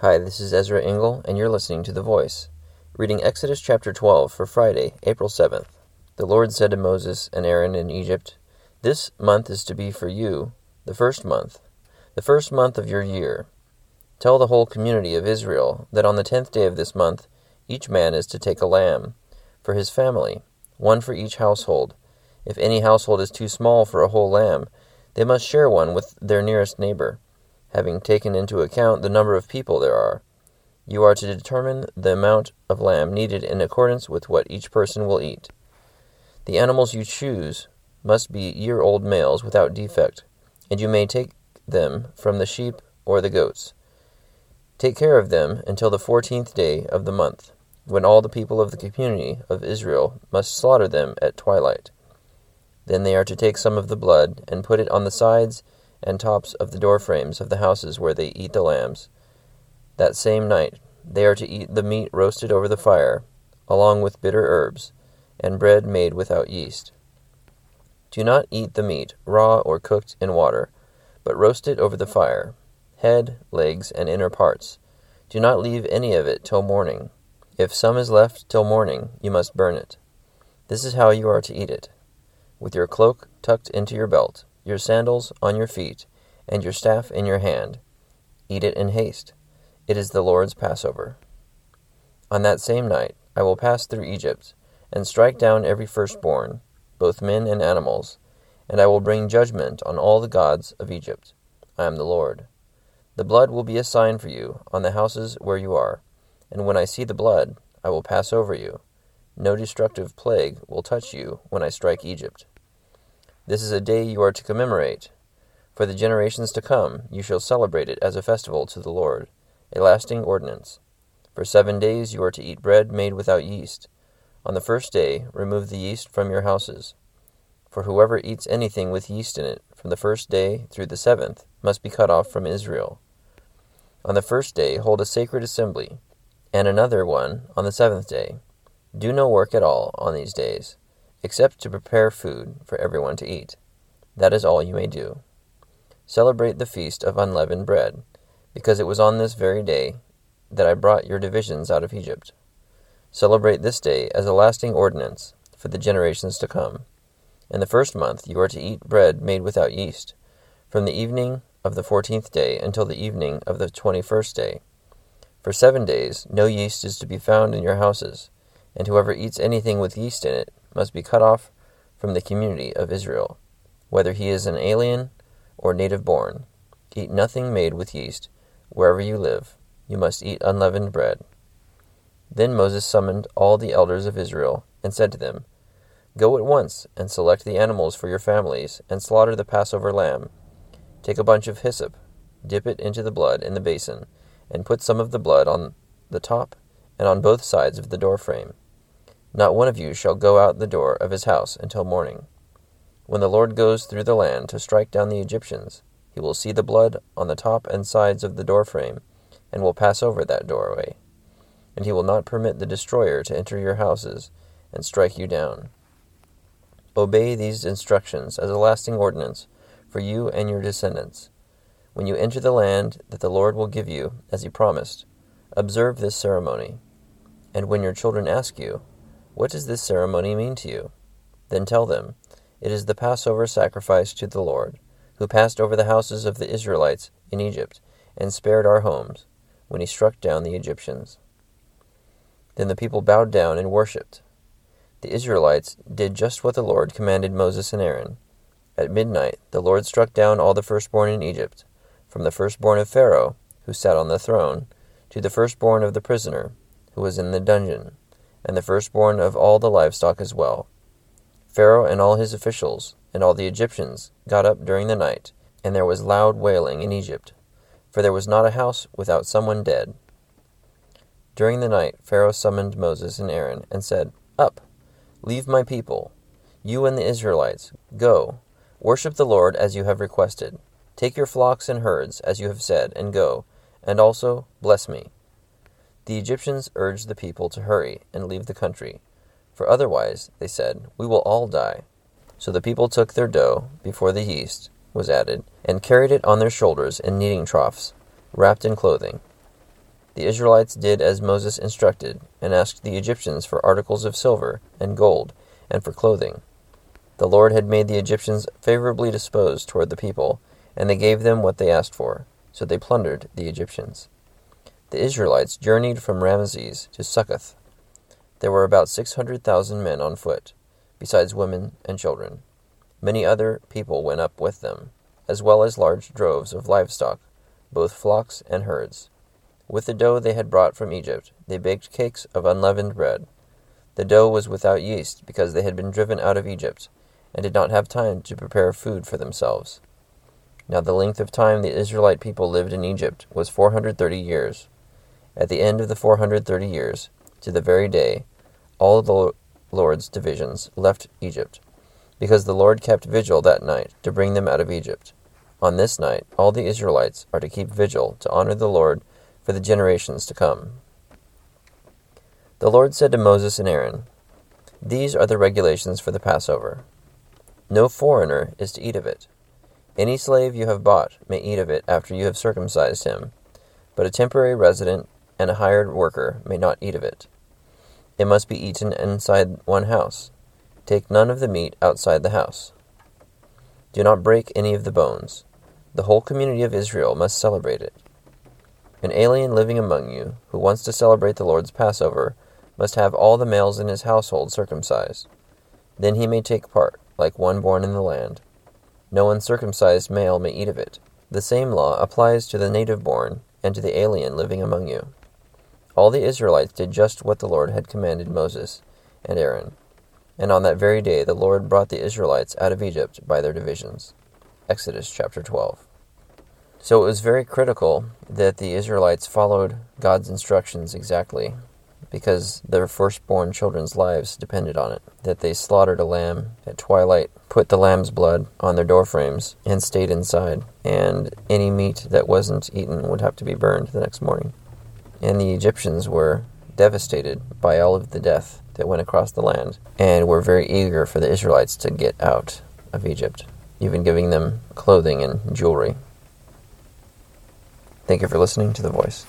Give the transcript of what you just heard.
Hi, this is Ezra Engel, and you're listening to The Voice. Reading Exodus chapter 12 for Friday, April 7th. The Lord said to Moses and Aaron in Egypt, This month is to be for you the first month, the first month of your year. Tell the whole community of Israel that on the tenth day of this month each man is to take a lamb for his family, one for each household. If any household is too small for a whole lamb, they must share one with their nearest neighbor having taken into account the number of people there are. You are to determine the amount of lamb needed in accordance with what each person will eat. The animals you choose must be year old males without defect, and you may take them from the sheep or the goats. Take care of them until the fourteenth day of the month, when all the people of the community of Israel must slaughter them at twilight. Then they are to take some of the blood and put it on the sides and tops of the door frames of the houses where they eat the lambs. That same night they are to eat the meat roasted over the fire, along with bitter herbs, and bread made without yeast. Do not eat the meat raw or cooked in water, but roast it over the fire, head, legs, and inner parts. Do not leave any of it till morning. If some is left till morning, you must burn it. This is how you are to eat it, with your cloak tucked into your belt your sandals on your feet, and your staff in your hand. Eat it in haste. It is the Lord's Passover. On that same night I will pass through Egypt, and strike down every firstborn, both men and animals, and I will bring judgment on all the gods of Egypt. I am the Lord. The blood will be a sign for you on the houses where you are, and when I see the blood, I will pass over you. No destructive plague will touch you when I strike Egypt. This is a day you are to commemorate. For the generations to come, you shall celebrate it as a festival to the Lord, a lasting ordinance. For seven days you are to eat bread made without yeast. On the first day, remove the yeast from your houses. For whoever eats anything with yeast in it, from the first day through the seventh, must be cut off from Israel. On the first day, hold a sacred assembly, and another one on the seventh day. Do no work at all on these days except to prepare food for everyone to eat. That is all you may do. Celebrate the feast of unleavened bread, because it was on this very day that I brought your divisions out of Egypt. Celebrate this day as a lasting ordinance for the generations to come. In the first month you are to eat bread made without yeast, from the evening of the fourteenth day until the evening of the twenty first day. For seven days no yeast is to be found in your houses, and whoever eats anything with yeast in it must be cut off from the community of Israel, whether he is an alien or native born. Eat nothing made with yeast. Wherever you live, you must eat unleavened bread. Then Moses summoned all the elders of Israel and said to them, Go at once and select the animals for your families and slaughter the Passover lamb. Take a bunch of hyssop, dip it into the blood in the basin, and put some of the blood on the top and on both sides of the door frame. Not one of you shall go out the door of his house until morning. When the Lord goes through the land to strike down the Egyptians, he will see the blood on the top and sides of the doorframe, and will pass over that doorway. And he will not permit the destroyer to enter your houses and strike you down. Obey these instructions as a lasting ordinance for you and your descendants. When you enter the land that the Lord will give you, as he promised, observe this ceremony. And when your children ask you, what does this ceremony mean to you? Then tell them, It is the Passover sacrifice to the Lord, who passed over the houses of the Israelites in Egypt, and spared our homes, when he struck down the Egyptians. Then the people bowed down and worshipped. The Israelites did just what the Lord commanded Moses and Aaron. At midnight the Lord struck down all the firstborn in Egypt, from the firstborn of Pharaoh, who sat on the throne, to the firstborn of the prisoner, who was in the dungeon and the firstborn of all the livestock as well. Pharaoh and all his officials, and all the Egyptians, got up during the night, and there was loud wailing in Egypt, for there was not a house without someone dead. During the night Pharaoh summoned Moses and Aaron, and said, Up, leave my people, you and the Israelites, go, worship the Lord as you have requested. Take your flocks and herds, as you have said, and go, and also bless me. The Egyptians urged the people to hurry and leave the country, for otherwise, they said, we will all die. So the people took their dough before the yeast was added, and carried it on their shoulders in kneading troughs, wrapped in clothing. The Israelites did as Moses instructed, and asked the Egyptians for articles of silver and gold, and for clothing. The Lord had made the Egyptians favorably disposed toward the people, and they gave them what they asked for, so they plundered the Egyptians. The Israelites journeyed from Ramesses to Succoth. There were about six hundred thousand men on foot, besides women and children. Many other people went up with them, as well as large droves of livestock, both flocks and herds. With the dough they had brought from Egypt, they baked cakes of unleavened bread. The dough was without yeast, because they had been driven out of Egypt, and did not have time to prepare food for themselves. Now the length of time the Israelite people lived in Egypt was four hundred thirty years. At the end of the four hundred thirty years, to the very day, all the Lord's divisions left Egypt, because the Lord kept vigil that night to bring them out of Egypt. On this night, all the Israelites are to keep vigil to honor the Lord for the generations to come. The Lord said to Moses and Aaron, These are the regulations for the Passover. No foreigner is to eat of it. Any slave you have bought may eat of it after you have circumcised him, but a temporary resident and a hired worker may not eat of it. It must be eaten inside one house. Take none of the meat outside the house. Do not break any of the bones. The whole community of Israel must celebrate it. An alien living among you, who wants to celebrate the Lord's Passover, must have all the males in his household circumcised. Then he may take part, like one born in the land. No uncircumcised male may eat of it. The same law applies to the native born and to the alien living among you. All the Israelites did just what the Lord had commanded Moses and Aaron. And on that very day the Lord brought the Israelites out of Egypt by their divisions. Exodus chapter 12. So it was very critical that the Israelites followed God's instructions exactly because their firstborn children's lives depended on it. That they slaughtered a lamb at twilight, put the lamb's blood on their doorframes, and stayed inside. And any meat that wasn't eaten would have to be burned the next morning. And the Egyptians were devastated by all of the death that went across the land and were very eager for the Israelites to get out of Egypt, even giving them clothing and jewelry. Thank you for listening to The Voice.